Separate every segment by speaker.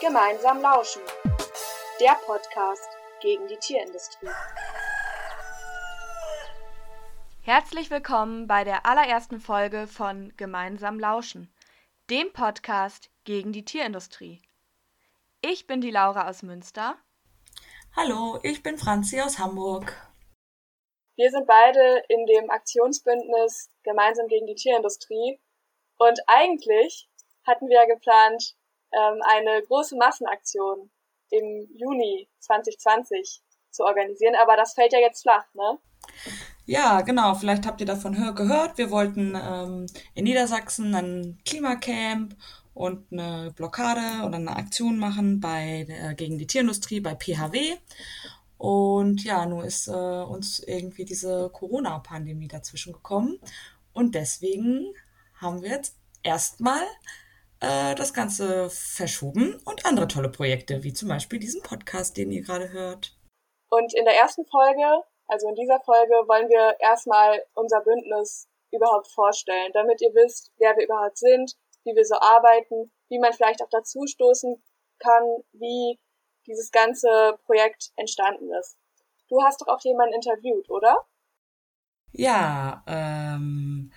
Speaker 1: Gemeinsam lauschen. Der Podcast gegen die Tierindustrie.
Speaker 2: Herzlich willkommen bei der allerersten Folge von Gemeinsam lauschen, dem Podcast gegen die Tierindustrie. Ich bin die Laura aus Münster.
Speaker 3: Hallo, ich bin Franzi aus Hamburg.
Speaker 1: Wir sind beide in dem Aktionsbündnis Gemeinsam gegen die Tierindustrie und eigentlich hatten wir ja geplant, ähm, eine große Massenaktion im Juni 2020 zu organisieren, aber das fällt ja jetzt flach, ne?
Speaker 3: Ja, genau. Vielleicht habt ihr davon gehört. Wir wollten ähm, in Niedersachsen ein Klimacamp und eine Blockade oder eine Aktion machen bei äh, gegen die Tierindustrie bei PHW. Und ja, nun ist äh, uns irgendwie diese Corona-Pandemie dazwischen gekommen. Und deswegen haben wir jetzt erstmal äh, das Ganze verschoben und andere tolle Projekte, wie zum Beispiel diesen Podcast, den ihr gerade hört.
Speaker 1: Und in der ersten Folge, also in dieser Folge, wollen wir erstmal unser Bündnis überhaupt vorstellen, damit ihr wisst, wer wir überhaupt sind, wie wir so arbeiten, wie man vielleicht auch dazu stoßen kann, wie dieses ganze Projekt entstanden ist. Du hast doch auch jemanden interviewt, oder?
Speaker 3: Ja, ähm,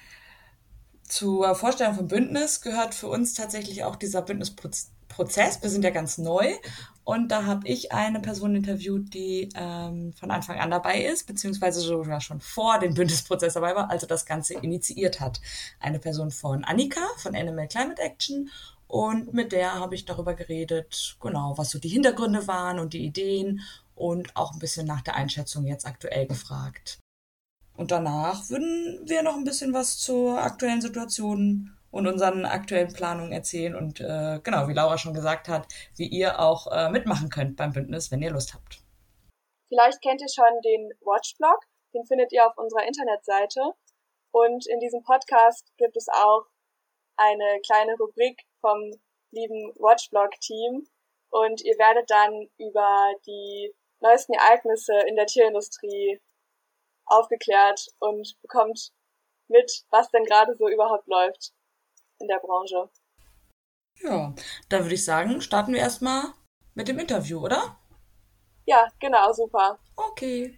Speaker 3: zur Vorstellung vom Bündnis gehört für uns tatsächlich auch dieser Bündnisprozess. Wir sind ja ganz neu und da habe ich eine Person interviewt, die ähm, von Anfang an dabei ist, beziehungsweise sogar schon vor dem Bündnisprozess dabei war, also das Ganze initiiert hat. Eine Person von Annika von Animal Climate Action und mit der habe ich darüber geredet, genau, was so die Hintergründe waren und die Ideen und auch ein bisschen nach der Einschätzung jetzt aktuell gefragt. Und danach würden wir noch ein bisschen was zur aktuellen Situation und unseren aktuellen Planungen erzählen und äh, genau, wie Laura schon gesagt hat, wie ihr auch äh, mitmachen könnt beim Bündnis, wenn ihr Lust habt.
Speaker 1: Vielleicht kennt ihr schon den Watchblog, den findet ihr auf unserer Internetseite. Und in diesem Podcast gibt es auch eine kleine Rubrik vom lieben Watchblog-Team. Und ihr werdet dann über die neuesten Ereignisse in der Tierindustrie aufgeklärt und bekommt mit, was denn gerade so überhaupt läuft in der Branche.
Speaker 3: Ja, da würde ich sagen, starten wir erstmal mit dem Interview, oder?
Speaker 1: Ja, genau, super.
Speaker 3: Okay.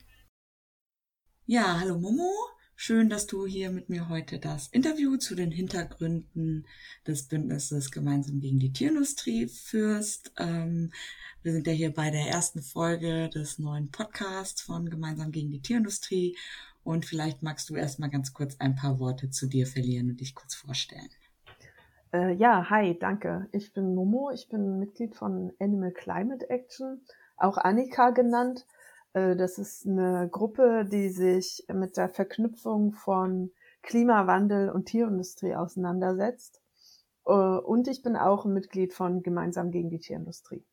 Speaker 3: Ja, hallo Momo. Schön, dass du hier mit mir heute das Interview zu den Hintergründen des Bündnisses Gemeinsam gegen die Tierindustrie führst. Ähm, wir sind ja hier bei der ersten Folge des neuen Podcasts von Gemeinsam gegen die Tierindustrie. Und vielleicht magst du erst mal ganz kurz ein paar Worte zu dir verlieren und dich kurz vorstellen.
Speaker 4: Äh, ja, hi, danke. Ich bin Momo, ich bin Mitglied von Animal Climate Action, auch Annika genannt. Äh, das ist eine Gruppe, die sich mit der Verknüpfung von Klimawandel und Tierindustrie auseinandersetzt. Äh, und ich bin auch ein Mitglied von Gemeinsam gegen die Tierindustrie.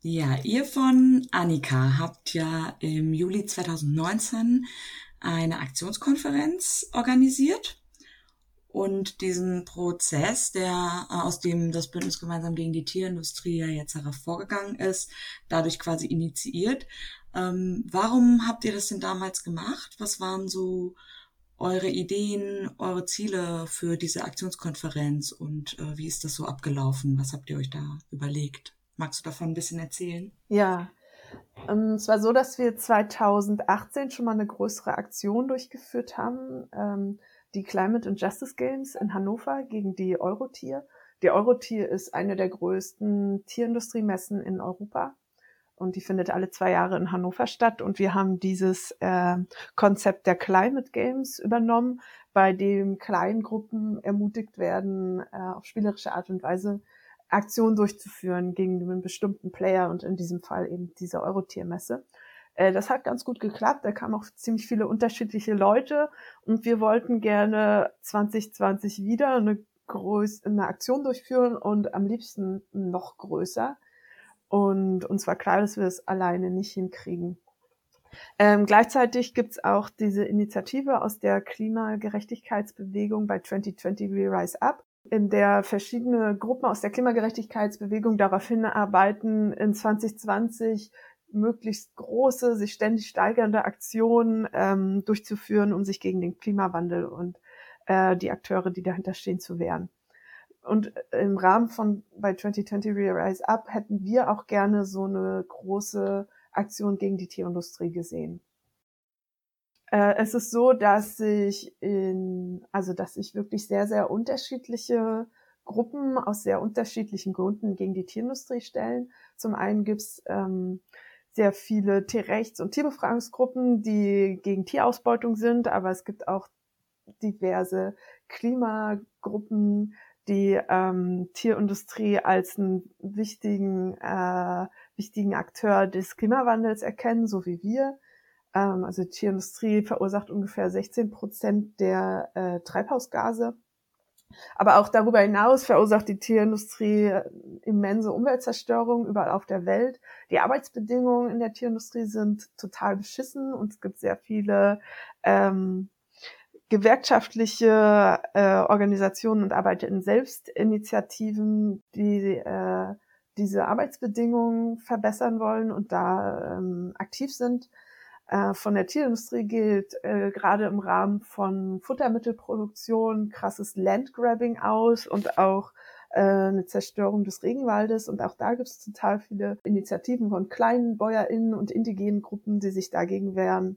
Speaker 3: Ja, ihr von Annika habt ja im Juli 2019 eine Aktionskonferenz organisiert und diesen Prozess, der äh, aus dem das Bündnis gemeinsam gegen die Tierindustrie ja jetzt hervorgegangen ist, dadurch quasi initiiert. Ähm, warum habt ihr das denn damals gemacht? Was waren so eure Ideen, eure Ziele für diese Aktionskonferenz und äh, wie ist das so abgelaufen? Was habt ihr euch da überlegt? Magst du davon ein bisschen erzählen?
Speaker 4: Ja, ähm, es war so, dass wir 2018 schon mal eine größere Aktion durchgeführt haben, ähm, die Climate and Justice Games in Hannover gegen die Eurotier. Die Eurotier ist eine der größten Tierindustrie-Messen in Europa und die findet alle zwei Jahre in Hannover statt. Und wir haben dieses äh, Konzept der Climate Games übernommen, bei dem kleinen Gruppen ermutigt werden, äh, auf spielerische Art und Weise Aktionen durchzuführen gegen einen bestimmten Player und in diesem Fall eben diese Eurotiermesse. Äh, das hat ganz gut geklappt. Da kamen auch ziemlich viele unterschiedliche Leute und wir wollten gerne 2020 wieder eine, größ eine Aktion durchführen und am liebsten noch größer. Und uns war klar, dass wir es alleine nicht hinkriegen. Ähm, gleichzeitig gibt's auch diese Initiative aus der Klimagerechtigkeitsbewegung bei 2020 We Rise Up in der verschiedene Gruppen aus der Klimagerechtigkeitsbewegung darauf hinarbeiten, in 2020 möglichst große, sich ständig steigernde Aktionen ähm, durchzuführen, um sich gegen den Klimawandel und äh, die Akteure, die dahinter stehen, zu wehren. und im Rahmen von bei 2020 Rise Up hätten wir auch gerne so eine große Aktion gegen die Tierindustrie gesehen. Äh, es ist so, dass sich in, also dass sich wirklich sehr, sehr unterschiedliche Gruppen aus sehr unterschiedlichen Gründen gegen die Tierindustrie stellen. Zum einen gibt's ähm, sehr viele Tierrechts- und Tierbefragungsgruppen, die gegen Tierausbeutung sind, aber es gibt auch diverse Klimagruppen, die ähm, Tierindustrie als einen wichtigen, äh, wichtigen Akteur des Klimawandels erkennen, so wie wir. Ähm, also Tierindustrie verursacht ungefähr 16 Prozent der äh, Treibhausgase. Aber auch darüber hinaus verursacht die Tierindustrie äh, immense Umweltzerstörung überall auf der Welt. Die Arbeitsbedingungen in der Tierindustrie sind total beschissen und es gibt sehr viele ähm, gewerkschaftliche äh, Organisationen und Arbeiterinnen Selbstinitiativen, die äh, diese Arbeitsbedingungen verbessern wollen und da ähm, aktiv sind. Äh, von der Tierindustrie gilt äh, gerade im Rahmen von Futtermittelproduktion krasses Landgrabbing aus und auch äh, eine Zerstörung des Regenwaldes. Und auch da gibt es total viele Initiativen von kleinen BäuerInnen und indigenen Gruppen, die sich dagegen wehren.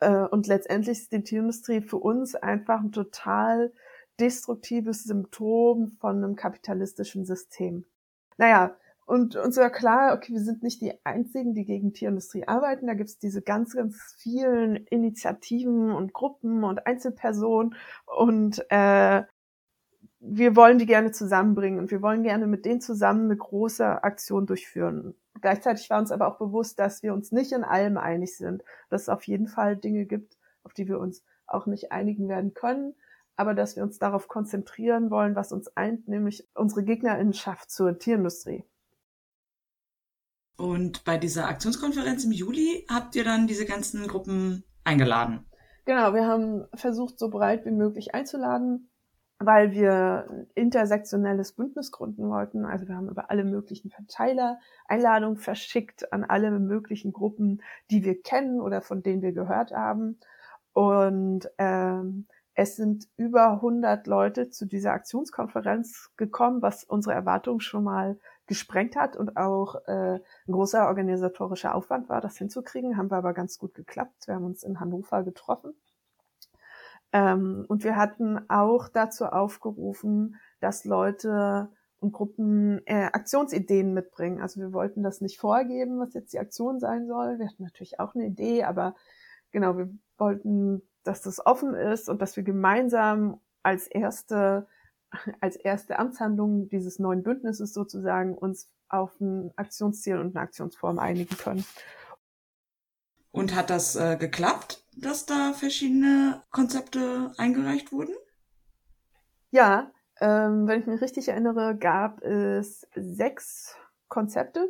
Speaker 4: Äh, und letztendlich ist die Tierindustrie für uns einfach ein total destruktives Symptom von einem kapitalistischen System. Naja, und uns war klar, okay, wir sind nicht die Einzigen, die gegen Tierindustrie arbeiten. Da gibt es diese ganz, ganz vielen Initiativen und Gruppen und Einzelpersonen. Und äh, wir wollen die gerne zusammenbringen und wir wollen gerne mit denen zusammen eine große Aktion durchführen. Gleichzeitig war uns aber auch bewusst, dass wir uns nicht in allem einig sind, dass es auf jeden Fall Dinge gibt, auf die wir uns auch nicht einigen werden können, aber dass wir uns darauf konzentrieren wollen, was uns eint, nämlich unsere Gegnerinnenschaft zur Tierindustrie.
Speaker 3: Und bei dieser Aktionskonferenz im Juli habt ihr dann diese ganzen Gruppen eingeladen?
Speaker 4: Genau, wir haben versucht, so breit wie möglich einzuladen weil wir ein intersektionelles Bündnis gründen wollten. Also wir haben über alle möglichen Verteiler Einladungen verschickt an alle möglichen Gruppen, die wir kennen oder von denen wir gehört haben. Und ähm, es sind über 100 Leute zu dieser Aktionskonferenz gekommen, was unsere Erwartungen schon mal gesprengt hat und auch äh, ein großer organisatorischer Aufwand war, das hinzukriegen. Haben wir aber ganz gut geklappt. Wir haben uns in Hannover getroffen ähm, und wir hatten auch dazu aufgerufen, dass Leute und Gruppen äh, Aktionsideen mitbringen. Also wir wollten das nicht vorgeben, was jetzt die Aktion sein soll. Wir hatten natürlich auch eine Idee, aber genau, wir wollten, dass das offen ist und dass wir gemeinsam als erste als erste Amtshandlung dieses neuen Bündnisses sozusagen uns auf ein Aktionsziel und eine Aktionsform einigen können.
Speaker 3: Und hat das äh, geklappt? dass da verschiedene Konzepte eingereicht wurden?
Speaker 4: Ja, ähm, wenn ich mich richtig erinnere, gab es sechs Konzepte.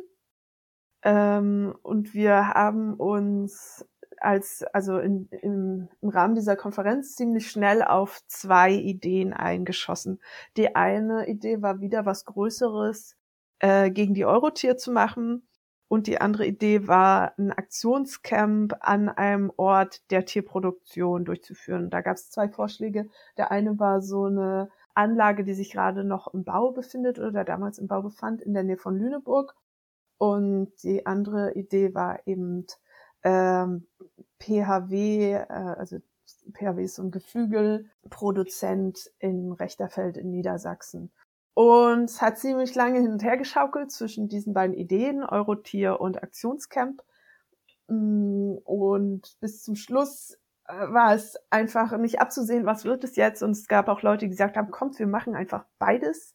Speaker 4: Ähm, und wir haben uns als, also in, im, im Rahmen dieser Konferenz ziemlich schnell auf zwei Ideen eingeschossen. Die eine Idee war wieder was Größeres äh, gegen die Eurotier zu machen. Und die andere Idee war, ein Aktionscamp an einem Ort der Tierproduktion durchzuführen. Da gab es zwei Vorschläge. Der eine war so eine Anlage, die sich gerade noch im Bau befindet oder damals im Bau befand, in der Nähe von Lüneburg. Und die andere Idee war eben ähm, PHW, äh, also PHW ist so ein Geflügelproduzent in Rechterfeld in Niedersachsen. Und es hat ziemlich lange hin und her geschaukelt zwischen diesen beiden Ideen, Eurotier und Aktionscamp. Mm, und bis zum Schluss äh, war es einfach nicht abzusehen, was wird es jetzt. Und es gab auch Leute, die gesagt haben, kommt, wir machen einfach beides.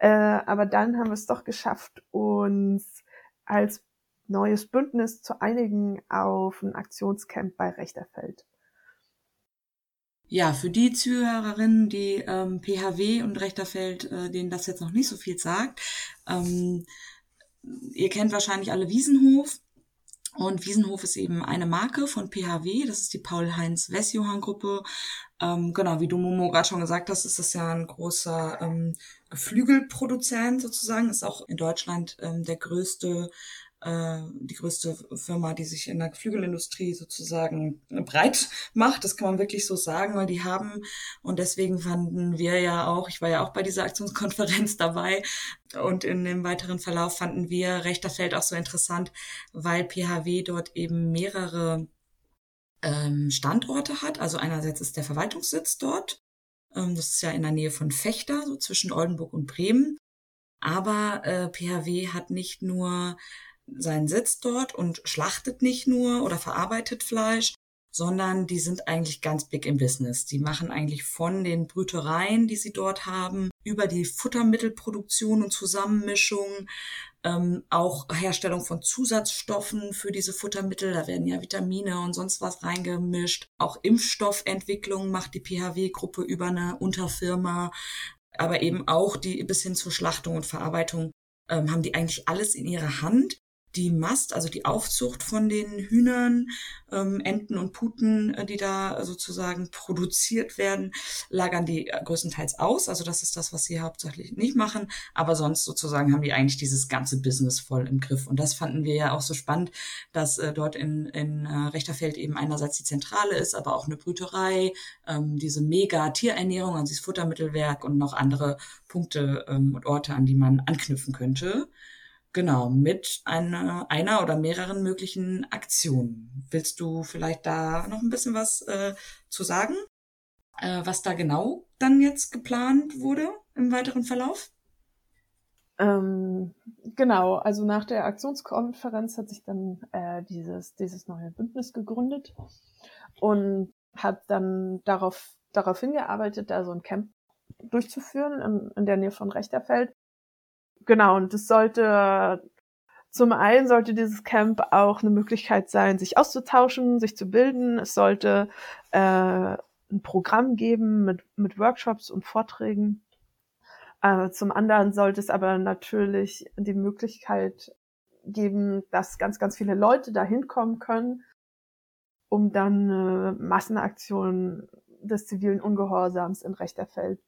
Speaker 4: Äh, aber dann haben wir es doch geschafft, uns als neues Bündnis zu einigen auf ein Aktionscamp bei Rechterfeld.
Speaker 3: Ja, für die Zuhörerinnen, die ähm, PHW und Rechterfeld, äh, denen das jetzt noch nicht so viel sagt, ähm, ihr kennt wahrscheinlich alle Wiesenhof. Und Wiesenhof ist eben eine Marke von PHW, das ist die Paul-Heinz-Wessjohann-Gruppe. Ähm, genau, wie du Momo gerade schon gesagt hast, ist das ja ein großer ähm, Geflügelproduzent sozusagen, ist auch in Deutschland ähm, der größte äh, die größte Firma, die sich in der Geflügelindustrie sozusagen breit macht. Das kann man wirklich so sagen, weil die haben, und deswegen fanden wir ja auch, ich war ja auch bei dieser Aktionskonferenz dabei, und in dem weiteren Verlauf fanden wir Rechterfeld auch so interessant, weil PHW dort eben mehrere ähm, Standorte hat. Also einerseits ist der Verwaltungssitz dort. Ähm, das ist ja in der Nähe von Fechter, so zwischen Oldenburg und Bremen. Aber äh, PHW hat nicht nur seinen Sitz dort und schlachtet nicht nur oder verarbeitet Fleisch, sondern die sind eigentlich ganz big im Business. Die machen eigentlich von den Brütereien, die sie dort haben, über die Futtermittelproduktion und Zusammenmischung, ähm, auch Herstellung von Zusatzstoffen für diese Futtermittel. Da werden ja Vitamine und sonst was reingemischt. Auch Impfstoffentwicklung macht die PHW-Gruppe über eine Unterfirma. Aber eben auch die bis hin zur Schlachtung und Verarbeitung ähm, haben die eigentlich alles in ihrer Hand die Mast, also die Aufzucht von den Hühnern, ähm, Enten und Puten, äh, die da sozusagen produziert werden, lagern die äh, größtenteils aus. Also das ist das, was sie hauptsächlich nicht machen. Aber sonst sozusagen haben die eigentlich dieses ganze Business voll im Griff. Und das fanden wir ja auch so spannend, dass äh, dort in, in äh, Rechterfeld eben einerseits die Zentrale ist, aber auch eine Brüterei, ähm, diese mega Tierernährung, also dieses Futtermittelwerk und noch andere Punkte ähm, und Orte, an die man anknüpfen könnte. Genau, mit einer, einer oder mehreren möglichen Aktionen. Willst du vielleicht da noch ein bisschen was äh, zu sagen? Äh, was da genau dann jetzt geplant wurde im weiteren Verlauf?
Speaker 4: Ähm, genau, also nach der Aktionskonferenz hat sich dann äh, dieses, dieses neue Bündnis gegründet und hat dann darauf, darauf hingearbeitet, da so ein Camp durchzuführen in, in der Nähe von Rechterfeld genau, und es sollte zum einen sollte dieses Camp auch eine Möglichkeit sein, sich auszutauschen, sich zu bilden. Es sollte äh, ein Programm geben mit, mit Workshops und Vorträgen. Äh, zum anderen sollte es aber natürlich die Möglichkeit geben, dass ganz, ganz viele Leute da hinkommen können, um dann äh, Massenaktionen des zivilen Ungehorsams in Rechterfeld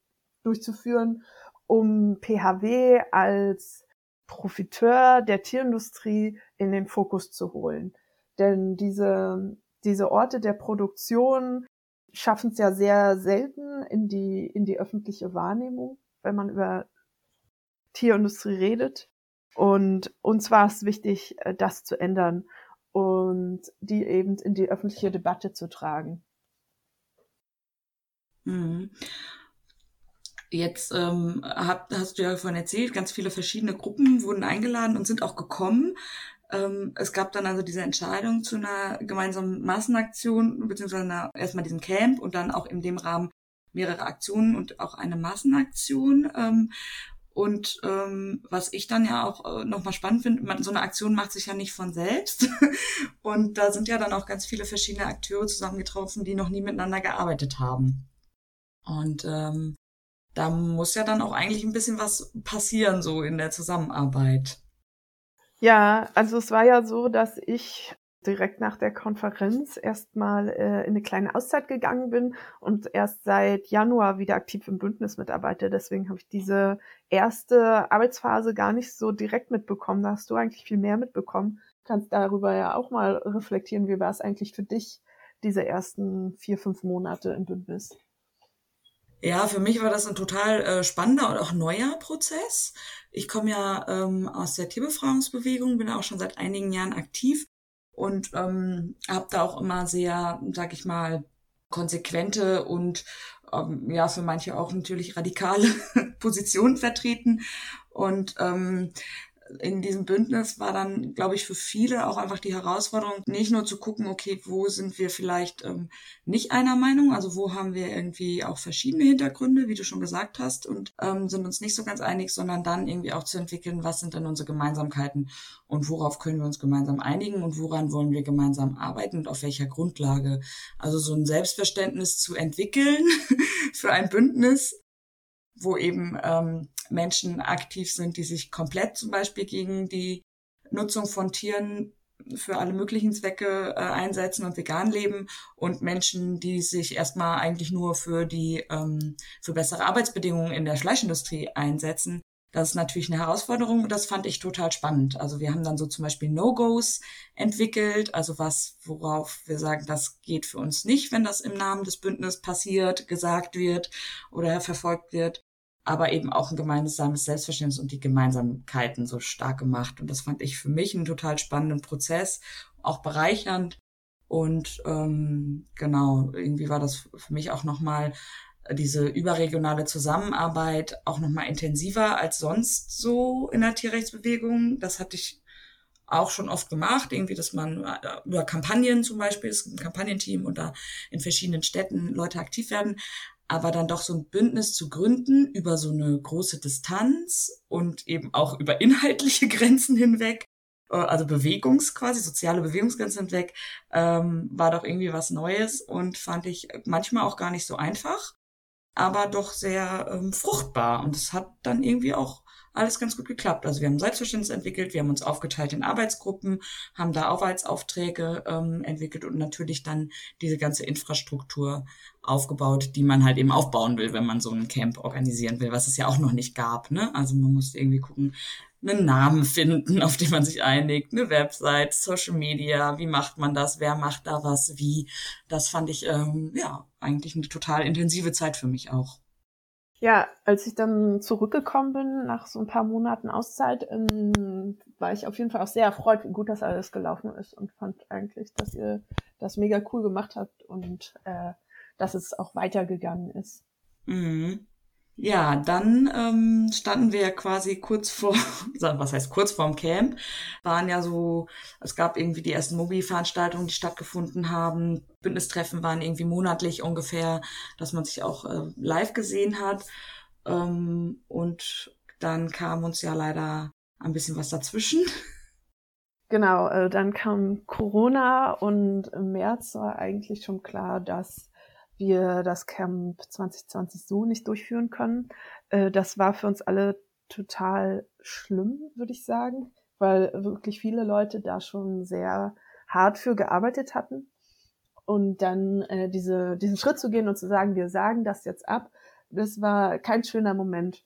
Speaker 4: durchzuführen um PHW als Profiteur der Tierindustrie in den Fokus zu holen. Denn diese, diese Orte der Produktion schaffen es ja sehr selten in die, in die öffentliche Wahrnehmung, wenn man über Tierindustrie redet. Und uns war es wichtig, äh, das zu ändern und die eben in die öffentliche Debatte zu tragen.
Speaker 3: Mhm. Jetzt ähm, hab, hast du ja vorhin erzählt, ganz viele verschiedene Gruppen wurden eingeladen und sind auch gekommen. Ähm, es gab dann also diese Entscheidung zu einer gemeinsamen Massenaktion, beziehungsweise einer, erstmal diesem Camp und dann auch in dem Rahmen mehrere Aktionen und auch eine Massenaktion. Ähm, und ähm, was ich dann ja auch äh, nochmal spannend finde, so eine Aktion macht sich ja nicht von selbst. und da sind ja dann auch ganz viele verschiedene Akteure zusammengetroffen, die noch nie miteinander gearbeitet haben. Und ähm, da muss ja dann auch eigentlich ein bisschen was passieren, so in der Zusammenarbeit.
Speaker 4: Ja, also es war ja so, dass ich direkt nach der Konferenz erstmal äh, in eine kleine Auszeit gegangen bin und erst seit Januar wieder aktiv im Bündnis mitarbeite. Deswegen habe ich diese erste Arbeitsphase gar nicht so direkt mitbekommen. Da hast du eigentlich viel mehr mitbekommen. Kannst darüber ja auch mal reflektieren, wie war es eigentlich für dich, diese ersten vier, fünf Monate im Bündnis?
Speaker 3: Ja, für mich war das ein total äh, spannender und auch neuer Prozess. Ich komme ja ähm, aus der Tierbefreiungsbewegung, bin auch schon seit einigen Jahren aktiv und ähm, habe da auch immer sehr, sag ich mal, konsequente und ähm, ja für manche auch natürlich radikale Positionen vertreten. Und ähm, in diesem Bündnis war dann, glaube ich, für viele auch einfach die Herausforderung, nicht nur zu gucken, okay, wo sind wir vielleicht ähm, nicht einer Meinung, also wo haben wir irgendwie auch verschiedene Hintergründe, wie du schon gesagt hast, und ähm, sind uns nicht so ganz einig, sondern dann irgendwie auch zu entwickeln, was sind denn unsere Gemeinsamkeiten und worauf können wir uns gemeinsam einigen und woran wollen wir gemeinsam arbeiten und auf welcher Grundlage. Also so ein Selbstverständnis zu entwickeln für ein Bündnis, wo eben ähm, Menschen aktiv sind, die sich komplett zum Beispiel gegen die Nutzung von Tieren für alle möglichen Zwecke äh, einsetzen und vegan leben und Menschen, die sich erstmal eigentlich nur für die ähm, für bessere Arbeitsbedingungen in der Fleischindustrie einsetzen, Das ist natürlich eine Herausforderung und das fand ich total spannend. Also wir haben dann so zum Beispiel No-Gos entwickelt, also was, worauf wir sagen, das geht für uns nicht, wenn das im Namen des Bündnisses passiert, gesagt wird oder verfolgt wird. Aber eben auch ein gemeinsames Selbstverständnis und die Gemeinsamkeiten so stark gemacht. Und das fand ich für mich einen total spannenden Prozess, auch bereichernd. Und ähm, genau, irgendwie war das für mich auch nochmal diese überregionale Zusammenarbeit auch nochmal intensiver als sonst so in der Tierrechtsbewegung. Das hatte ich auch schon oft gemacht, irgendwie, dass man äh, über Kampagnen zum Beispiel, es gibt ein Kampagnenteam und da in verschiedenen Städten Leute aktiv werden, aber dann doch so ein Bündnis zu gründen über so eine große Distanz und eben auch über inhaltliche Grenzen hinweg, äh, also Bewegungs quasi, soziale Bewegungsgrenzen hinweg, ähm, war doch irgendwie was Neues und fand ich manchmal auch gar nicht so einfach aber doch sehr ähm, fruchtbar. Und es hat dann irgendwie auch alles ganz gut geklappt. Also wir haben Selbstverständnis entwickelt, wir haben uns aufgeteilt in Arbeitsgruppen, haben da Arbeitsaufträge ähm, entwickelt und natürlich dann diese ganze Infrastruktur aufgebaut, die man halt eben aufbauen will, wenn man so ein Camp organisieren will, was es ja auch noch nicht gab. Ne? Also man musste irgendwie gucken, einen Namen finden, auf den man sich einigt, eine Website, Social Media, wie macht man das, wer macht da was, wie. Das fand ich ähm, ja eigentlich eine total intensive Zeit für mich auch.
Speaker 4: Ja, als ich dann zurückgekommen bin nach so ein paar Monaten Auszeit, ähm, war ich auf jeden Fall auch sehr erfreut, wie gut das alles gelaufen ist und fand eigentlich, dass ihr das mega cool gemacht habt und äh, dass es auch weitergegangen ist.
Speaker 3: Mhm. Ja, dann ähm, standen wir quasi kurz vor, was heißt kurz vorm Camp, waren ja so, es gab irgendwie die ersten Mobi-Veranstaltungen, die stattgefunden haben. Bündnistreffen waren irgendwie monatlich ungefähr, dass man sich auch äh, live gesehen hat. Ähm, und dann kam uns ja leider ein bisschen was dazwischen.
Speaker 4: Genau, äh, dann kam Corona und im März war eigentlich schon klar, dass wir das Camp 2020 so nicht durchführen können. Äh, das war für uns alle total schlimm, würde ich sagen, weil wirklich viele Leute da schon sehr hart für gearbeitet hatten. Und dann äh, diese, diesen Schritt zu gehen und zu sagen, wir sagen das jetzt ab, das war kein schöner Moment.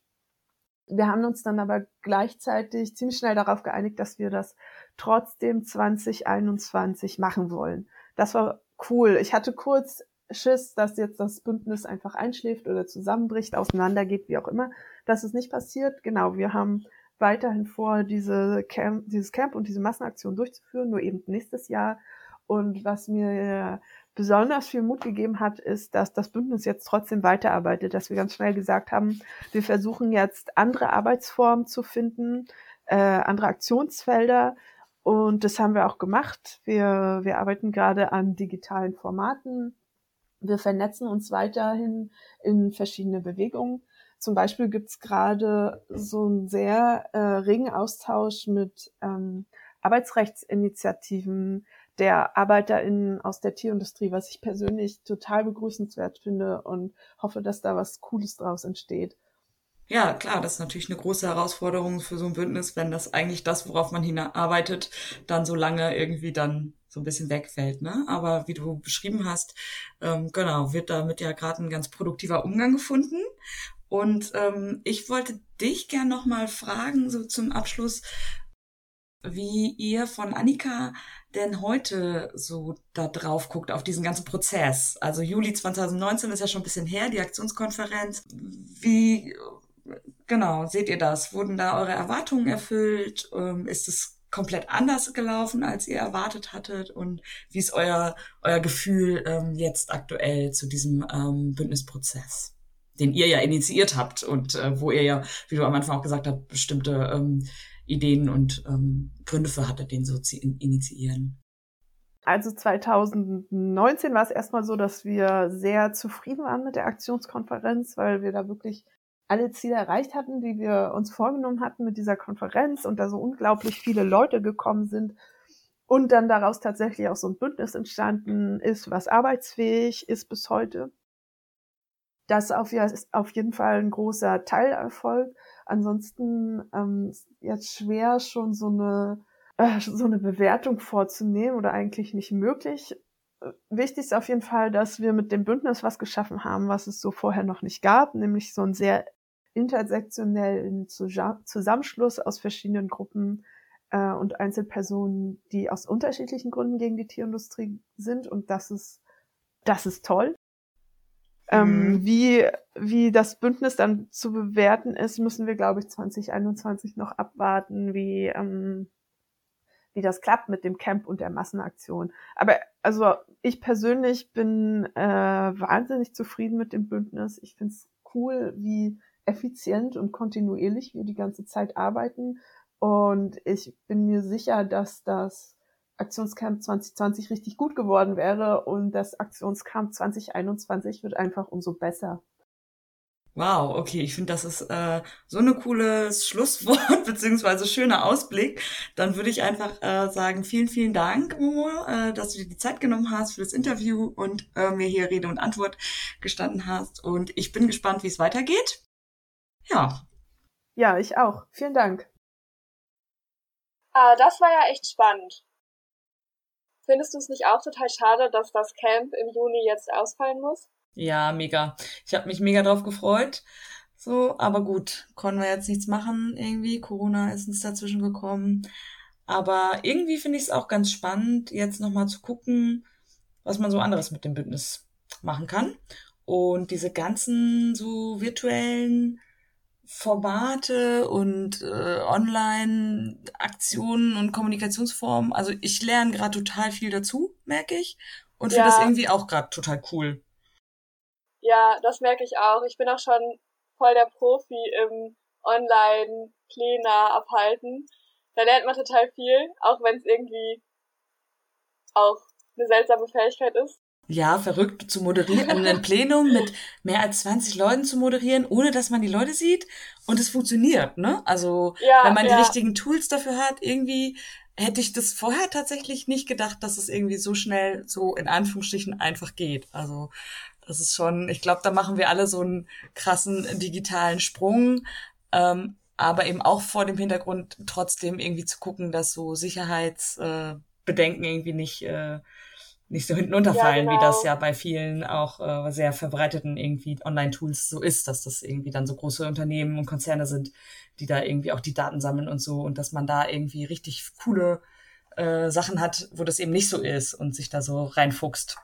Speaker 4: Wir haben uns dann aber gleichzeitig ziemlich schnell darauf geeinigt, dass wir das trotzdem 2021 machen wollen. Das war cool. Ich hatte kurz Schiss, dass jetzt das Bündnis einfach einschläft oder zusammenbricht, auseinandergeht, wie auch immer. Das ist nicht passiert. Genau, wir haben weiterhin vor, diese Camp, dieses Camp und diese Massenaktion durchzuführen, nur eben nächstes Jahr. Und was mir besonders viel Mut gegeben hat, ist, dass das Bündnis jetzt trotzdem weiterarbeitet, dass wir ganz schnell gesagt haben, wir versuchen jetzt andere Arbeitsformen zu finden, äh, andere Aktionsfelder. Und das haben wir auch gemacht. Wir, wir arbeiten gerade an digitalen Formaten, wir vernetzen uns weiterhin in verschiedene Bewegungen. Zum Beispiel gibt's gerade so einen sehr äh, regen Austausch mit ähm, Arbeitsrechtsinitiativen der ArbeiterInnen aus der Tierindustrie, was ich persönlich total begrüßenswert finde und hoffe, dass da was Cooles draus entsteht.
Speaker 3: Ja, klar, das ist natürlich eine große Herausforderung für so ein Bündnis, wenn das eigentlich das, worauf man hinarbeitet, dann so lange irgendwie dann so ein bisschen wegfällt. Ne? Aber wie du beschrieben hast, ähm, genau, wird damit ja gerade ein ganz produktiver Umgang gefunden. Und ähm, ich wollte dich gern nochmal fragen, so zum Abschluss, wie ihr von Annika denn heute so da drauf guckt, auf diesen ganzen Prozess. Also Juli 2019 ist ja schon ein bisschen her, die Aktionskonferenz. Wie, genau, seht ihr das? Wurden da eure Erwartungen erfüllt? Ähm, ist es komplett anders gelaufen, als ihr erwartet hattet? Und wie ist euer, euer Gefühl ähm, jetzt aktuell zu diesem ähm, Bündnisprozess, den ihr ja initiiert habt und äh, wo ihr ja, wie du am Anfang auch gesagt habt, bestimmte ähm, Ideen und ähm, Gründe für hattet, den so zu initiieren?
Speaker 4: Also 2019 war es erstmal so, dass wir sehr zufrieden waren mit der Aktionskonferenz, weil wir da wirklich alle Ziele erreicht hatten, die wir uns vorgenommen hatten mit dieser Konferenz und da so unglaublich viele Leute gekommen sind und dann daraus tatsächlich auch so ein Bündnis entstanden ist, was arbeitsfähig ist bis heute. Das ist auf jeden Fall ein großer Teilerfolg. Ansonsten ähm, jetzt schwer schon so eine äh, so eine Bewertung vorzunehmen oder eigentlich nicht möglich. Wichtig ist auf jeden Fall, dass wir mit dem Bündnis was geschaffen haben, was es so vorher noch nicht gab, nämlich so ein sehr intersektionellen Zusammenschluss aus verschiedenen Gruppen äh, und Einzelpersonen, die aus unterschiedlichen Gründen gegen die Tierindustrie sind. Und das ist, das ist toll. Ähm, mhm. Wie, wie das Bündnis dann zu bewerten ist, müssen wir, glaube ich, 2021 noch abwarten, wie, ähm, wie das klappt mit dem Camp und der Massenaktion. Aber also ich persönlich bin äh, wahnsinnig zufrieden mit dem Bündnis. Ich finde es cool, wie effizient und kontinuierlich wir die ganze Zeit arbeiten. Und ich bin mir sicher, dass das Aktionscamp 2020 richtig gut geworden wäre und das Aktionscamp 2021 wird einfach umso besser.
Speaker 3: Wow, okay, ich finde, das ist äh, so eine cooles Schlusswort beziehungsweise schöner Ausblick. Dann würde ich einfach äh, sagen, vielen, vielen Dank, Momo, äh, dass du dir die Zeit genommen hast für das Interview und äh, mir hier Rede und Antwort gestanden hast. Und ich bin gespannt, wie es weitergeht. Ja.
Speaker 4: Ja, ich auch. Vielen Dank.
Speaker 1: Ah, das war ja echt spannend. Findest du es nicht auch total schade, dass das Camp im Juni jetzt ausfallen muss?
Speaker 3: Ja, mega. Ich habe mich mega drauf gefreut. So, aber gut, konnten wir jetzt nichts machen irgendwie. Corona ist uns dazwischen gekommen. Aber irgendwie finde ich es auch ganz spannend, jetzt nochmal zu gucken, was man so anderes mit dem Bündnis machen kann. Und diese ganzen so virtuellen Formate und äh, Online-Aktionen und Kommunikationsformen. Also ich lerne gerade total viel dazu, merke ich. Und finde ja. das irgendwie auch gerade total cool.
Speaker 1: Ja, das merke ich auch. Ich bin auch schon voll der Profi im Online-Pläne abhalten. Da lernt man total viel, auch wenn es irgendwie auch eine seltsame Fähigkeit ist.
Speaker 3: Ja, verrückt zu moderieren, ein Plenum mit mehr als 20 Leuten zu moderieren, ohne dass man die Leute sieht. Und es funktioniert, ne? Also, ja, wenn man ja. die richtigen Tools dafür hat, irgendwie hätte ich das vorher tatsächlich nicht gedacht, dass es irgendwie so schnell, so in Anführungsstrichen einfach geht. Also, das ist schon, ich glaube, da machen wir alle so einen krassen digitalen Sprung. Ähm, aber eben auch vor dem Hintergrund trotzdem irgendwie zu gucken, dass so Sicherheitsbedenken äh, irgendwie nicht, äh, nicht so hinten unterfallen, ja, genau. wie das ja bei vielen auch äh, sehr verbreiteten irgendwie Online-Tools so ist, dass das irgendwie dann so große Unternehmen und Konzerne sind, die da irgendwie auch die Daten sammeln und so und dass man da irgendwie richtig coole äh, Sachen hat, wo das eben nicht so ist und sich da so reinfuchst.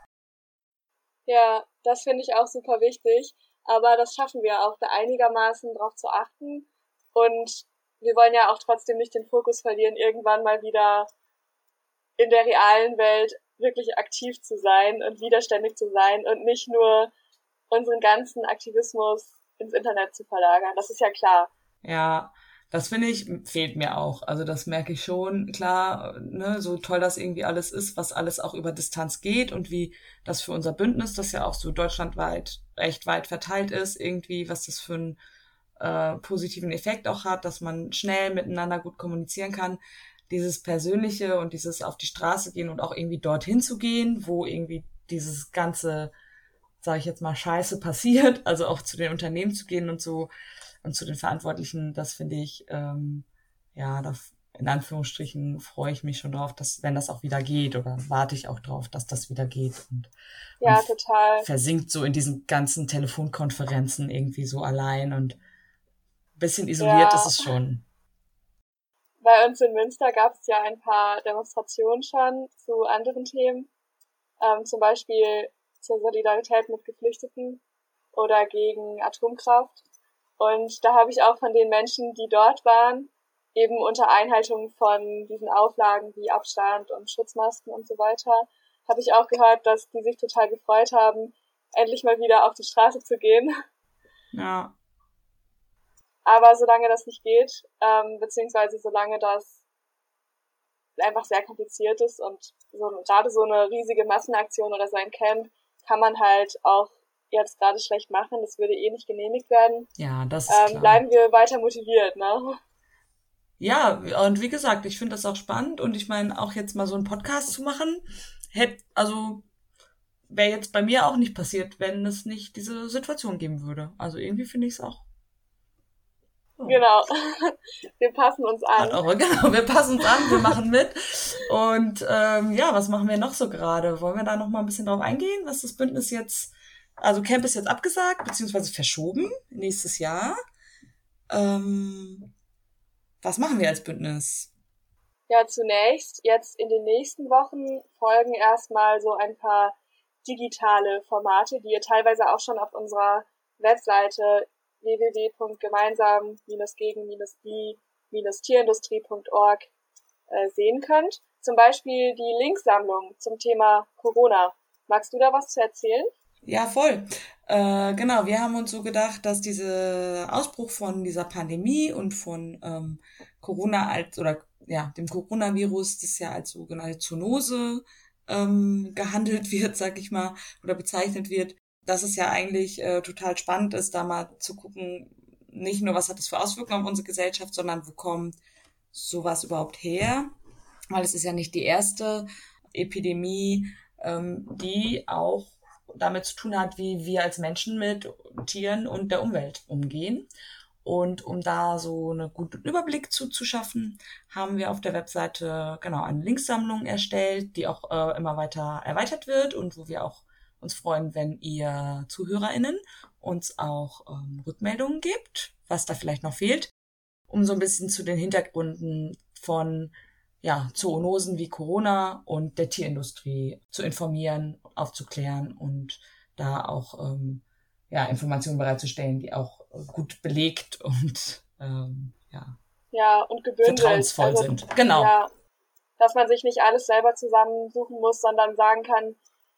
Speaker 1: Ja, das finde ich auch super wichtig. Aber das schaffen wir auch, da einigermaßen drauf zu achten. Und wir wollen ja auch trotzdem nicht den Fokus verlieren, irgendwann mal wieder in der realen Welt wirklich aktiv zu sein und widerständig zu sein und nicht nur unseren ganzen Aktivismus ins Internet zu verlagern. Das ist ja klar.
Speaker 3: Ja, das finde ich, fehlt mir auch. Also das merke ich schon. Klar, ne, so toll das irgendwie alles ist, was alles auch über Distanz geht und wie das für unser Bündnis, das ja auch so deutschlandweit recht weit verteilt ist, irgendwie, was das für einen äh, positiven Effekt auch hat, dass man schnell miteinander gut kommunizieren kann. Dieses Persönliche und dieses auf die Straße gehen und auch irgendwie dorthin zu gehen, wo irgendwie dieses ganze, sage ich jetzt mal, Scheiße passiert, also auch zu den Unternehmen zu gehen und so und zu den Verantwortlichen, das finde ich, ähm, ja, da, in Anführungsstrichen freue ich mich schon drauf, dass, wenn das auch wieder geht, oder warte ich auch drauf, dass das wieder geht. Und,
Speaker 1: ja, und total.
Speaker 3: Versinkt so in diesen ganzen Telefonkonferenzen irgendwie so allein und ein bisschen isoliert ja. ist es schon.
Speaker 1: Bei uns in Münster gab es ja ein paar Demonstrationen schon zu anderen Themen, ähm, zum Beispiel zur Solidarität mit Geflüchteten oder gegen Atomkraft. Und da habe ich auch von den Menschen, die dort waren, eben unter Einhaltung von diesen Auflagen wie Abstand und Schutzmasken und so weiter, habe ich auch gehört, dass die sich total gefreut haben, endlich mal wieder auf die Straße zu gehen.
Speaker 3: Ja.
Speaker 1: Aber solange das nicht geht, ähm, beziehungsweise solange das einfach sehr kompliziert ist und so, gerade so eine riesige Massenaktion oder so ein Camp kann man halt auch jetzt gerade schlecht machen, das würde eh nicht genehmigt werden.
Speaker 3: Ja, das ist
Speaker 1: ähm, klar. Bleiben wir weiter motiviert, ne?
Speaker 3: Ja, und wie gesagt, ich finde das auch spannend und ich meine, auch jetzt mal so einen Podcast zu machen, hätte, also wäre jetzt bei mir auch nicht passiert, wenn es nicht diese Situation geben würde. Also irgendwie finde ich es auch.
Speaker 1: So. Genau. Wir passen uns an.
Speaker 3: Aber genau, wir passen uns an, wir machen mit. Und ähm, ja, was machen wir noch so gerade? Wollen wir da noch mal ein bisschen drauf eingehen, was das Bündnis jetzt also Camp ist jetzt abgesagt, beziehungsweise verschoben nächstes Jahr. Ähm, was machen wir als Bündnis?
Speaker 1: Ja, zunächst, jetzt in den nächsten Wochen folgen erstmal so ein paar digitale Formate, die ihr teilweise auch schon auf unserer Webseite www.gemeinsam-gegen-die-tierindustrie.org äh, sehen könnt. Zum Beispiel die Linksammlung zum Thema Corona. Magst du da was zu erzählen?
Speaker 3: Ja, voll. Äh, genau, wir haben uns so gedacht, dass dieser Ausbruch von dieser Pandemie und von ähm, Corona als oder ja, dem Coronavirus, das ja als sogenannte Zoonose ähm, gehandelt wird, sag ich mal, oder bezeichnet wird, dass es ja eigentlich äh, total spannend ist, da mal zu gucken, nicht nur, was hat das für Auswirkungen auf unsere Gesellschaft, sondern wo kommt sowas überhaupt her? Weil es ist ja nicht die erste Epidemie, ähm, die auch damit zu tun hat, wie wir als Menschen mit Tieren und der Umwelt umgehen. Und um da so einen guten Überblick zu, zu schaffen, haben wir auf der Webseite genau eine Linksammlung erstellt, die auch äh, immer weiter erweitert wird und wo wir auch uns freuen, wenn ihr ZuhörerInnen uns auch ähm, Rückmeldungen gibt, was da vielleicht noch fehlt, um so ein bisschen zu den Hintergründen von ja, Zoonosen wie Corona und der Tierindustrie zu informieren, aufzuklären und da auch ähm, ja, Informationen bereitzustellen, die auch gut belegt und ähm, ja,
Speaker 1: ja und gebündelt.
Speaker 3: vertrauensvoll also, sind. Genau.
Speaker 1: Ja, dass man sich nicht alles selber zusammensuchen muss, sondern sagen kann,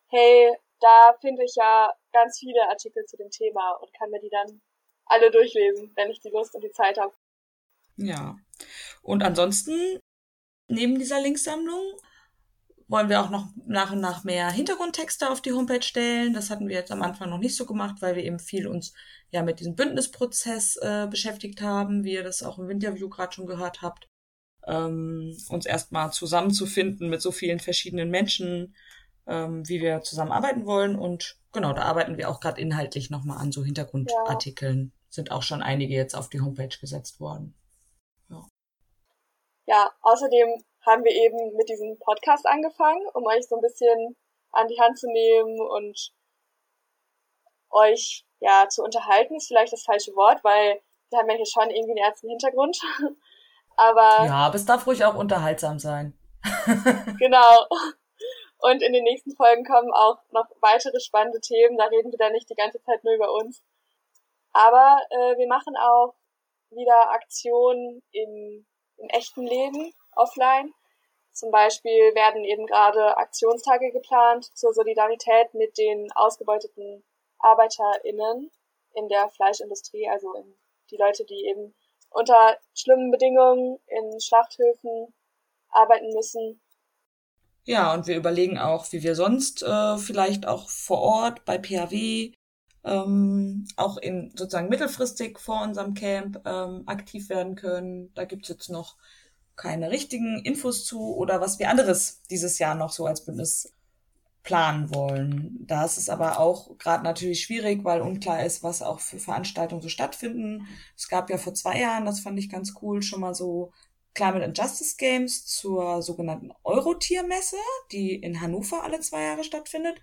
Speaker 1: hey, da finde ich ja ganz viele Artikel zu dem Thema und kann mir die dann alle durchlesen, wenn ich die Lust und die Zeit habe.
Speaker 3: Ja. Und ansonsten neben dieser Linksammlung wollen wir auch noch nach und nach mehr Hintergrundtexte auf die Homepage stellen. Das hatten wir jetzt am Anfang noch nicht so gemacht, weil wir eben viel uns ja mit diesem Bündnisprozess äh, beschäftigt haben, wie ihr das auch im Interview gerade schon gehört habt. Ähm, uns erstmal zusammenzufinden mit so vielen verschiedenen Menschen, ähm, wie wir zusammenarbeiten wollen. Und genau, da arbeiten wir auch gerade inhaltlich nochmal an so Hintergrundartikeln. Ja. Sind auch schon einige jetzt auf die Homepage gesetzt worden
Speaker 1: ja, außerdem haben wir eben mit diesem Podcast angefangen, um euch so ein bisschen an die Hand zu nehmen und euch ja zu unterhalten, ist vielleicht das falsche Wort, weil wir haben ja hier schon irgendwie einen ernsten Hintergrund. Aber.
Speaker 3: Ja, aber es darf ruhig auch unterhaltsam sein.
Speaker 1: genau. Und in den nächsten Folgen kommen auch noch weitere spannende Themen. Da reden wir dann nicht die ganze Zeit nur über uns. Aber äh, wir machen auch wieder Aktionen in im echten Leben offline. Zum Beispiel werden eben gerade Aktionstage geplant zur Solidarität mit den ausgebeuteten ArbeiterInnen in der Fleischindustrie, also die Leute, die eben unter schlimmen Bedingungen in Schlachthöfen arbeiten müssen.
Speaker 3: Ja, und wir überlegen auch, wie wir sonst äh, vielleicht auch vor Ort bei PHW ähm, auch in sozusagen mittelfristig vor unserem Camp ähm, aktiv werden können. Da gibt's jetzt noch keine richtigen Infos zu oder was wir anderes dieses Jahr noch so als Bündnis planen wollen. Da ist es aber auch gerade natürlich schwierig, weil unklar ist, was auch für Veranstaltungen so stattfinden. Es gab ja vor zwei Jahren, das fand ich ganz cool, schon mal so Climate and Justice Games zur sogenannten Eurotiermesse, die in Hannover alle zwei Jahre stattfindet.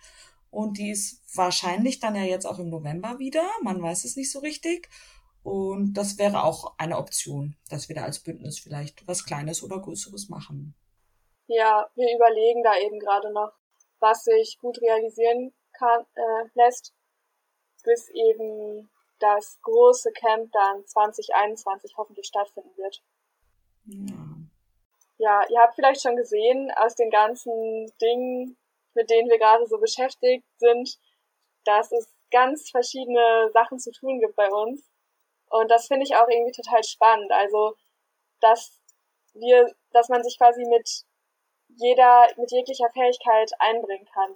Speaker 3: Und die ist wahrscheinlich dann ja jetzt auch im November wieder. Man weiß es nicht so richtig. Und das wäre auch eine Option, dass wir da als Bündnis vielleicht was Kleines oder Größeres machen.
Speaker 1: Ja, wir überlegen da eben gerade noch, was sich gut realisieren kann, äh, lässt, bis eben das große Camp dann 2021 hoffentlich stattfinden wird. Ja. Ihr habt vielleicht schon gesehen, aus den ganzen Dingen, mit denen wir gerade so beschäftigt sind, dass es ganz verschiedene Sachen zu tun gibt bei uns. Und das finde ich auch irgendwie total spannend. Also, dass wir, dass man sich quasi mit jeder, mit jeglicher Fähigkeit einbringen kann.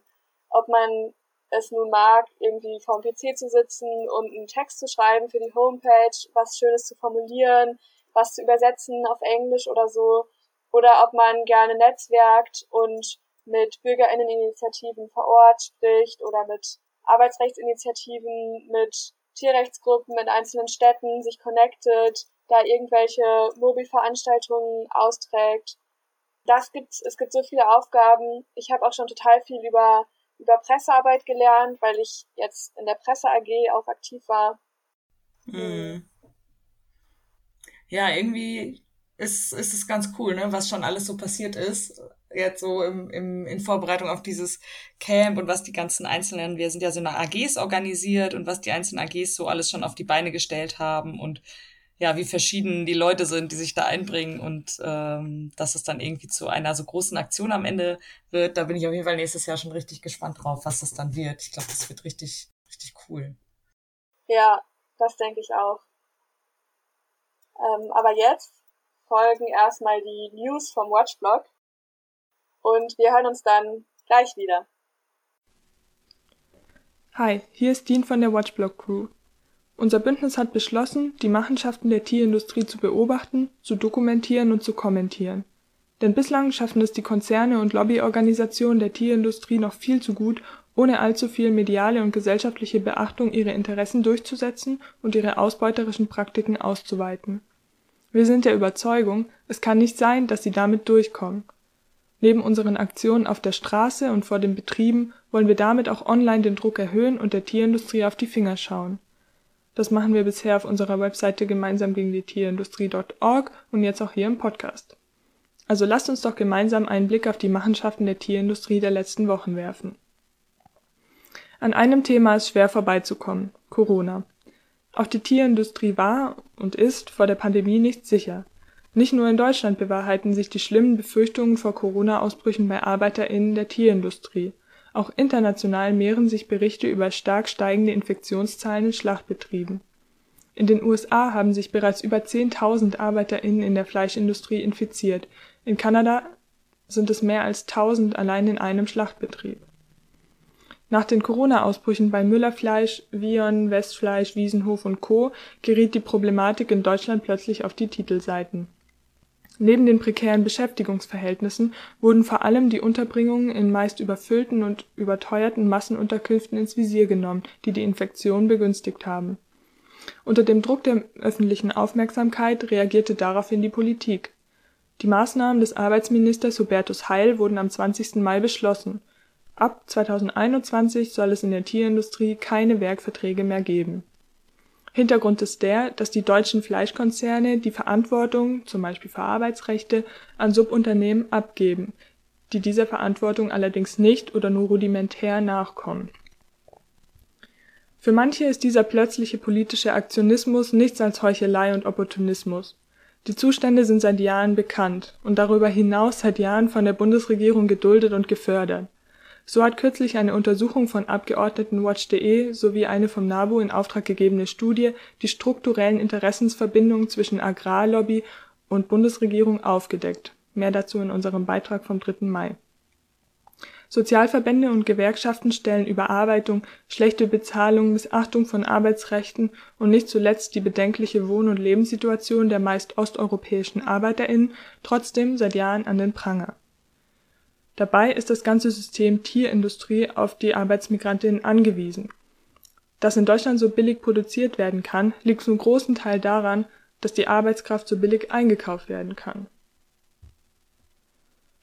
Speaker 1: Ob man es nun mag, irgendwie vorm PC zu sitzen und einen Text zu schreiben für die Homepage, was Schönes zu formulieren, was zu übersetzen auf Englisch oder so, oder ob man gerne netzwerkt und mit Bürgerinneninitiativen vor Ort spricht oder mit Arbeitsrechtsinitiativen, mit Tierrechtsgruppen in einzelnen Städten sich connectet, da irgendwelche Mobilveranstaltungen austrägt. Das gibt's, es gibt so viele Aufgaben. Ich habe auch schon total viel über, über Pressearbeit gelernt, weil ich jetzt in der Presse AG auch aktiv war. Mhm.
Speaker 3: Ja, irgendwie ist, ist es ganz cool, ne, was schon alles so passiert ist. Jetzt so im, im, in Vorbereitung auf dieses Camp und was die ganzen einzelnen, wir sind ja so nach AGs organisiert und was die einzelnen AGs so alles schon auf die Beine gestellt haben und ja, wie verschieden die Leute sind, die sich da einbringen und ähm, dass es dann irgendwie zu einer so großen Aktion am Ende wird. Da bin ich auf jeden Fall nächstes Jahr schon richtig gespannt drauf, was das dann wird. Ich glaube, das wird richtig, richtig cool.
Speaker 1: Ja, das denke ich auch. Ähm, aber jetzt folgen erstmal die News vom Watchblog und wir hören uns dann gleich wieder.
Speaker 5: Hi, hier ist Dean von der Watchblog Crew. Unser Bündnis hat beschlossen, die Machenschaften der Tierindustrie zu beobachten, zu dokumentieren und zu kommentieren. Denn bislang schaffen es die Konzerne und Lobbyorganisationen der Tierindustrie noch viel zu gut, ohne allzu viel mediale und gesellschaftliche Beachtung ihre Interessen durchzusetzen und ihre ausbeuterischen Praktiken auszuweiten. Wir sind der Überzeugung, es kann nicht sein, dass sie damit durchkommen. Neben unseren Aktionen auf der Straße und vor den Betrieben wollen wir damit auch online den Druck erhöhen und der Tierindustrie auf die Finger schauen das machen wir bisher auf unserer Webseite gemeinsam gegen die Tierindustrie.org und jetzt auch hier im Podcast. Also lasst uns doch gemeinsam einen Blick auf die Machenschaften der Tierindustrie der letzten Wochen werfen. An einem Thema ist schwer vorbeizukommen, Corona. Auch die Tierindustrie war und ist vor der Pandemie nicht sicher. Nicht nur in Deutschland bewahrheiten sich die schlimmen Befürchtungen vor Corona-Ausbrüchen bei ArbeiterInnen der Tierindustrie – auch international mehren sich Berichte über stark steigende Infektionszahlen in Schlachtbetrieben. In den USA haben sich bereits über 10.000 ArbeiterInnen in der Fleischindustrie infiziert, in Kanada sind es mehr als 1000 allein in einem Schlachtbetrieb. Nach den Corona-Ausbrüchen bei Müller-Fleisch, Vion, Westfleisch, Wiesenhof und Co. geriet die Problematik in Deutschland plötzlich auf die Titelseiten Neben den prekären Beschäftigungsverhältnissen wurden vor allem die Unterbringungen in meist überfüllten und überteuerten Massenunterkünften ins Visier genommen, die die Infektion begünstigt haben. Unter dem Druck der öffentlichen Aufmerksamkeit reagierte daraufhin die Politik. Die Maßnahmen des Arbeitsministers Hubertus Heil wurden am 20. Mai beschlossen. Ab 2021 soll es in der Tierindustrie keine Werkverträge mehr geben Hintergrund ist der, dass die deutschen Fleischkonzerne die Verantwortung zum Beispiel für Arbeitsrechte an Subunternehmen abgeben, die dieser Verantwortung allerdings nicht oder nur rudimentär nachkommen. Für manche ist dieser plötzliche politische Aktionismus nichts als Heuchelei und Opportunismus. Die Zustände sind seit Jahren bekannt und darüber hinaus seit Jahren von der Bundesregierung geduldet und gefördert so hat kürzlich eine Untersuchung von Abgeordneten Watch.de sowie eine vom NABU in Auftrag gegebene Studie die strukturellen Interessensverbindungen zwischen Agrarlobby und Bundesregierung aufgedeckt. Mehr dazu in unserem Beitrag vom 3. Mai. Sozialverbände und Gewerkschaften stellen Überarbeitung, schlechte Bezahlung, Missachtung von Arbeitsrechten und nicht zuletzt die bedenkliche Wohn und Lebenssituation der meist osteuropäischen ArbeiterInnen trotzdem seit Jahren an den Pranger Dabei ist das ganze System Tierindustrie auf die Arbeitsmigrantinnen angewiesen. Dass in Deutschland so billig produziert werden kann, liegt zum großen Teil daran, dass die Arbeitskraft so billig eingekauft werden kann.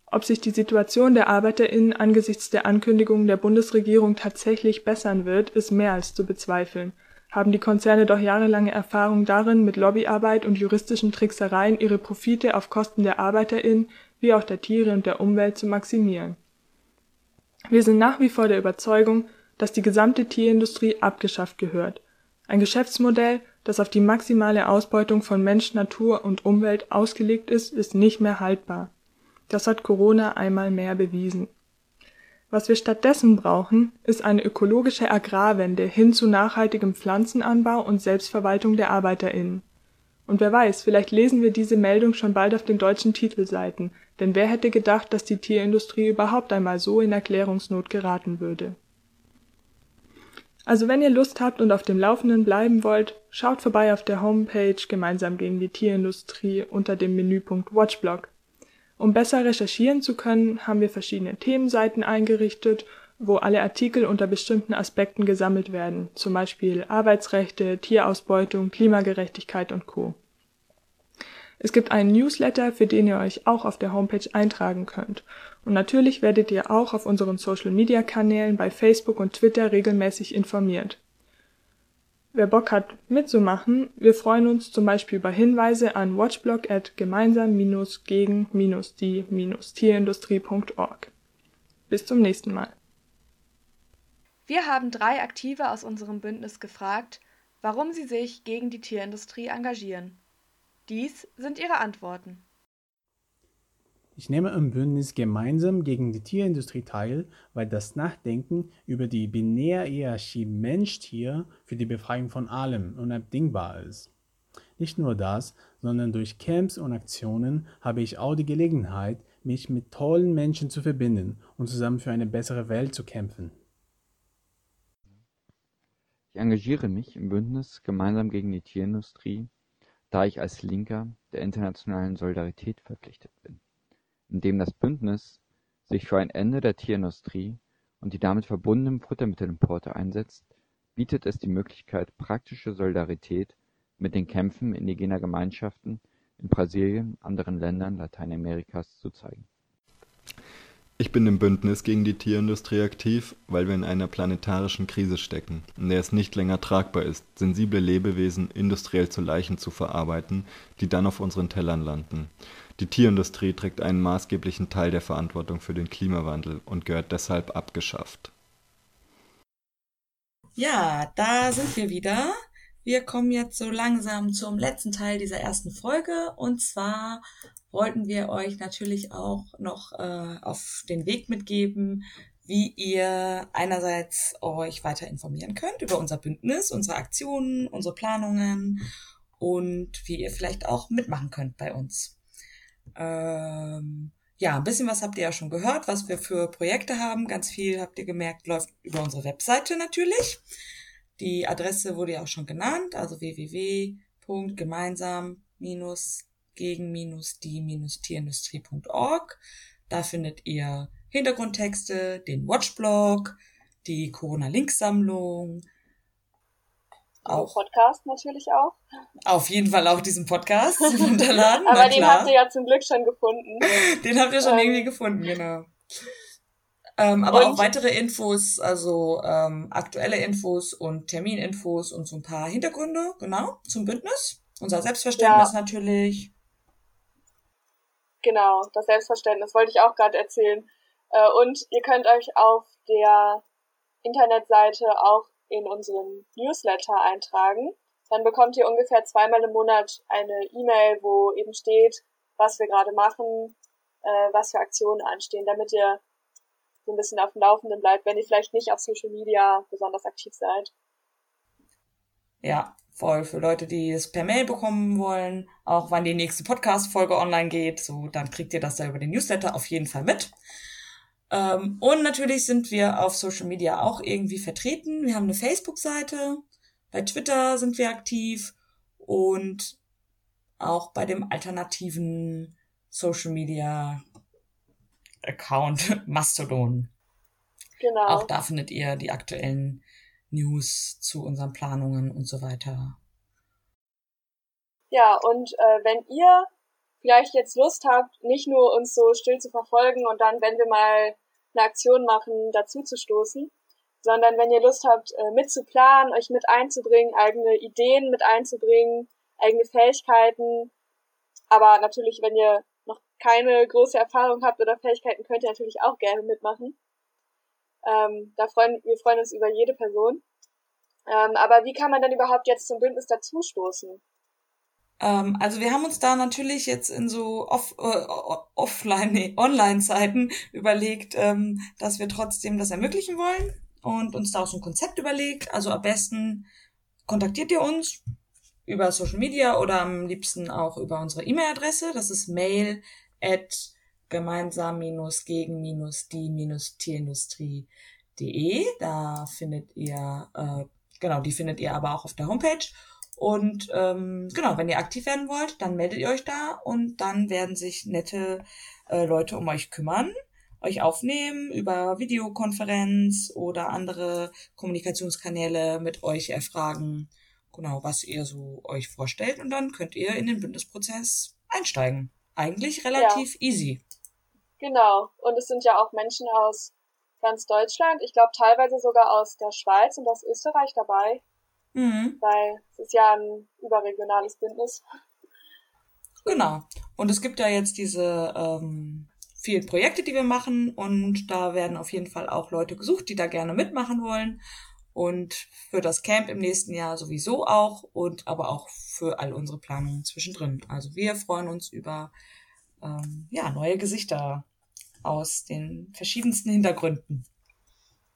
Speaker 5: Ob sich die Situation der ArbeiterInnen angesichts der Ankündigungen der Bundesregierung tatsächlich bessern wird, ist mehr als zu bezweifeln, haben die Konzerne doch jahrelange Erfahrung darin, mit Lobbyarbeit und juristischen Tricksereien ihre Profite auf Kosten der ArbeiterInnen wie auch der Tiere und der Umwelt zu maximieren. Wir sind nach wie vor der Überzeugung, dass die gesamte Tierindustrie abgeschafft gehört. Ein Geschäftsmodell, das auf die maximale Ausbeutung von Mensch, Natur und Umwelt ausgelegt ist, ist nicht mehr haltbar. Das hat Corona einmal mehr bewiesen. Was wir stattdessen brauchen, ist eine ökologische Agrarwende hin zu nachhaltigem Pflanzenanbau und Selbstverwaltung der ArbeiterInnen. Und wer weiß, vielleicht lesen wir diese Meldung schon bald auf den deutschen Titelseiten, denn wer hätte gedacht, dass die Tierindustrie überhaupt einmal so in Erklärungsnot geraten würde. Also wenn ihr Lust habt und auf dem Laufenden bleiben wollt, schaut vorbei auf der Homepage Gemeinsam gegen die Tierindustrie unter dem Menüpunkt Watchblog. Um besser recherchieren zu können, haben wir verschiedene Themenseiten eingerichtet, wo alle Artikel unter bestimmten Aspekten gesammelt werden, zum Beispiel Arbeitsrechte, Tierausbeutung, Klimagerechtigkeit und Co. Es gibt einen Newsletter, für den ihr euch auch auf der Homepage eintragen könnt. Und natürlich werdet ihr auch auf unseren Social-Media-Kanälen bei Facebook und Twitter regelmäßig informiert. Wer Bock hat mitzumachen, wir freuen uns zum Beispiel über Hinweise an watchblog at gemeinsam-gegen-die-tierindustrie.org. Bis zum nächsten Mal.
Speaker 2: Wir haben drei Aktive aus unserem Bündnis gefragt, warum sie sich gegen die Tierindustrie engagieren. Dies sind ihre Antworten.
Speaker 6: Ich nehme am Bündnis gemeinsam gegen die Tierindustrie teil, weil das Nachdenken über die Binärhierarchie Mensch-Tier für die Befreiung von allem unabdingbar ist. Nicht nur das, sondern durch Camps und Aktionen habe ich auch die Gelegenheit, mich mit tollen Menschen zu verbinden und zusammen für eine bessere Welt zu kämpfen.
Speaker 7: Ich engagiere mich im Bündnis Gemeinsam gegen die Tierindustrie, da ich als Linker der internationalen Solidarität verpflichtet bin indem das Bündnis sich für ein Ende der Tierindustrie und die damit verbundenen Futtermittelimporte einsetzt, bietet es die Möglichkeit, praktische Solidarität mit den Kämpfen indigener Gemeinschaften in Brasilien und anderen Ländern Lateinamerikas zu zeigen.
Speaker 8: Ich bin im Bündnis gegen die Tierindustrie aktiv, weil wir in einer planetarischen Krise stecken, in der es nicht länger tragbar ist, sensible Lebewesen industriell zu Leichen zu verarbeiten, die dann auf unseren Tellern landen. Die Tierindustrie trägt einen maßgeblichen Teil der Verantwortung für den Klimawandel und gehört deshalb abgeschafft.
Speaker 3: Ja, da sind wir wieder. Wir kommen jetzt so langsam zum letzten Teil dieser ersten Folge. Und zwar wollten wir euch natürlich auch noch äh, auf den Weg mitgeben, wie ihr einerseits euch weiter informieren könnt über unser Bündnis, unsere Aktionen, unsere Planungen und wie ihr vielleicht auch mitmachen könnt bei uns. Ähm, ja, ein bisschen was habt ihr ja schon gehört, was wir für Projekte haben. Ganz viel habt ihr gemerkt, läuft über unsere Webseite natürlich. Die Adresse wurde ja auch schon genannt, also www.gemeinsam-gegen-die-tierindustrie.org. Da findet ihr Hintergrundtexte, den Watchblog, die Corona-Linksammlung,
Speaker 1: auch. Podcast natürlich auch.
Speaker 3: Auf jeden Fall auch diesen Podcast runterladen.
Speaker 1: Aber den habt ihr ja zum Glück schon gefunden.
Speaker 3: Den habt ihr schon ähm, irgendwie gefunden, genau. Ähm, aber und, auch weitere Infos, also ähm, aktuelle Infos und Termininfos und so ein paar Hintergründe, genau, zum Bündnis. Unser Selbstverständnis ja. natürlich.
Speaker 1: Genau, das Selbstverständnis wollte ich auch gerade erzählen. Äh, und ihr könnt euch auf der Internetseite auch in unseren Newsletter eintragen. Dann bekommt ihr ungefähr zweimal im Monat eine E-Mail, wo eben steht, was wir gerade machen, äh, was für Aktionen anstehen, damit ihr so ein bisschen auf dem Laufenden bleibt, wenn ihr vielleicht nicht auf Social Media besonders aktiv seid.
Speaker 3: Ja, voll für Leute, die es per Mail bekommen wollen, auch wann die nächste Podcast-Folge online geht, so dann kriegt ihr das da über den Newsletter auf jeden Fall mit. Ähm, und natürlich sind wir auf Social Media auch irgendwie vertreten. Wir haben eine Facebook-Seite, bei Twitter sind wir aktiv und auch bei dem alternativen Social Media Account Mastodon. Genau. Auch da findet ihr die aktuellen News zu unseren Planungen und so weiter.
Speaker 1: Ja, und äh, wenn ihr vielleicht jetzt Lust habt, nicht nur uns so still zu verfolgen und dann, wenn wir mal eine Aktion machen, dazu zu stoßen, sondern wenn ihr Lust habt, äh, mitzuplanen, euch mit einzubringen, eigene Ideen mit einzubringen, eigene Fähigkeiten, aber natürlich, wenn ihr keine große Erfahrung habt oder Fähigkeiten, könnt ihr natürlich auch gerne mitmachen. Ähm, da freuen, wir freuen uns über jede Person. Ähm, aber wie kann man denn überhaupt jetzt zum Bündnis dazustoßen?
Speaker 3: Ähm, also wir haben uns da natürlich jetzt in so off, äh, offline, nee, Online-Zeiten überlegt, ähm, dass wir trotzdem das ermöglichen wollen und uns da auch so ein Konzept überlegt. Also am besten kontaktiert ihr uns über Social Media oder am liebsten auch über unsere E-Mail-Adresse. Das ist mail at gemeinsam-gegen-die-tierindustrie.de. Da findet ihr, äh, genau, die findet ihr aber auch auf der Homepage. Und ähm, genau, wenn ihr aktiv werden wollt, dann meldet ihr euch da und dann werden sich nette äh, Leute um euch kümmern, euch aufnehmen über Videokonferenz oder andere Kommunikationskanäle mit euch erfragen, genau, was ihr so euch vorstellt und dann könnt ihr in den Bündnisprozess einsteigen. Eigentlich relativ ja. easy.
Speaker 1: Genau. Und es sind ja auch Menschen aus ganz Deutschland, ich glaube teilweise sogar aus der Schweiz und aus Österreich dabei. Mhm. Weil es ist ja ein überregionales Bündnis.
Speaker 3: Genau. Und es gibt ja jetzt diese ähm, vielen Projekte, die wir machen und da werden auf jeden Fall auch Leute gesucht, die da gerne mitmachen wollen und für das Camp im nächsten Jahr sowieso auch und aber auch für all unsere Planungen zwischendrin. Also wir freuen uns über ähm, ja, neue Gesichter aus den verschiedensten Hintergründen.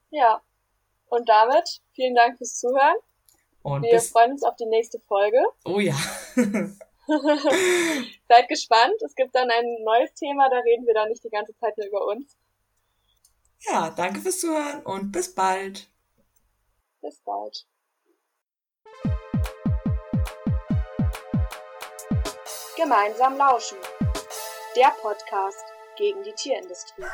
Speaker 1: Ja, und damit vielen Dank fürs Zuhören. Und wir freuen uns auf die nächste Folge.
Speaker 3: Oh ja.
Speaker 1: Seid gespannt. Es gibt dann ein neues Thema, da reden wir dann nicht die ganze Zeit nur über uns.
Speaker 3: Ja, danke fürs Zuhören und bis bald.
Speaker 1: Bis bald. Gemeinsam lauschen. Der Podcast gegen die Tierindustrie.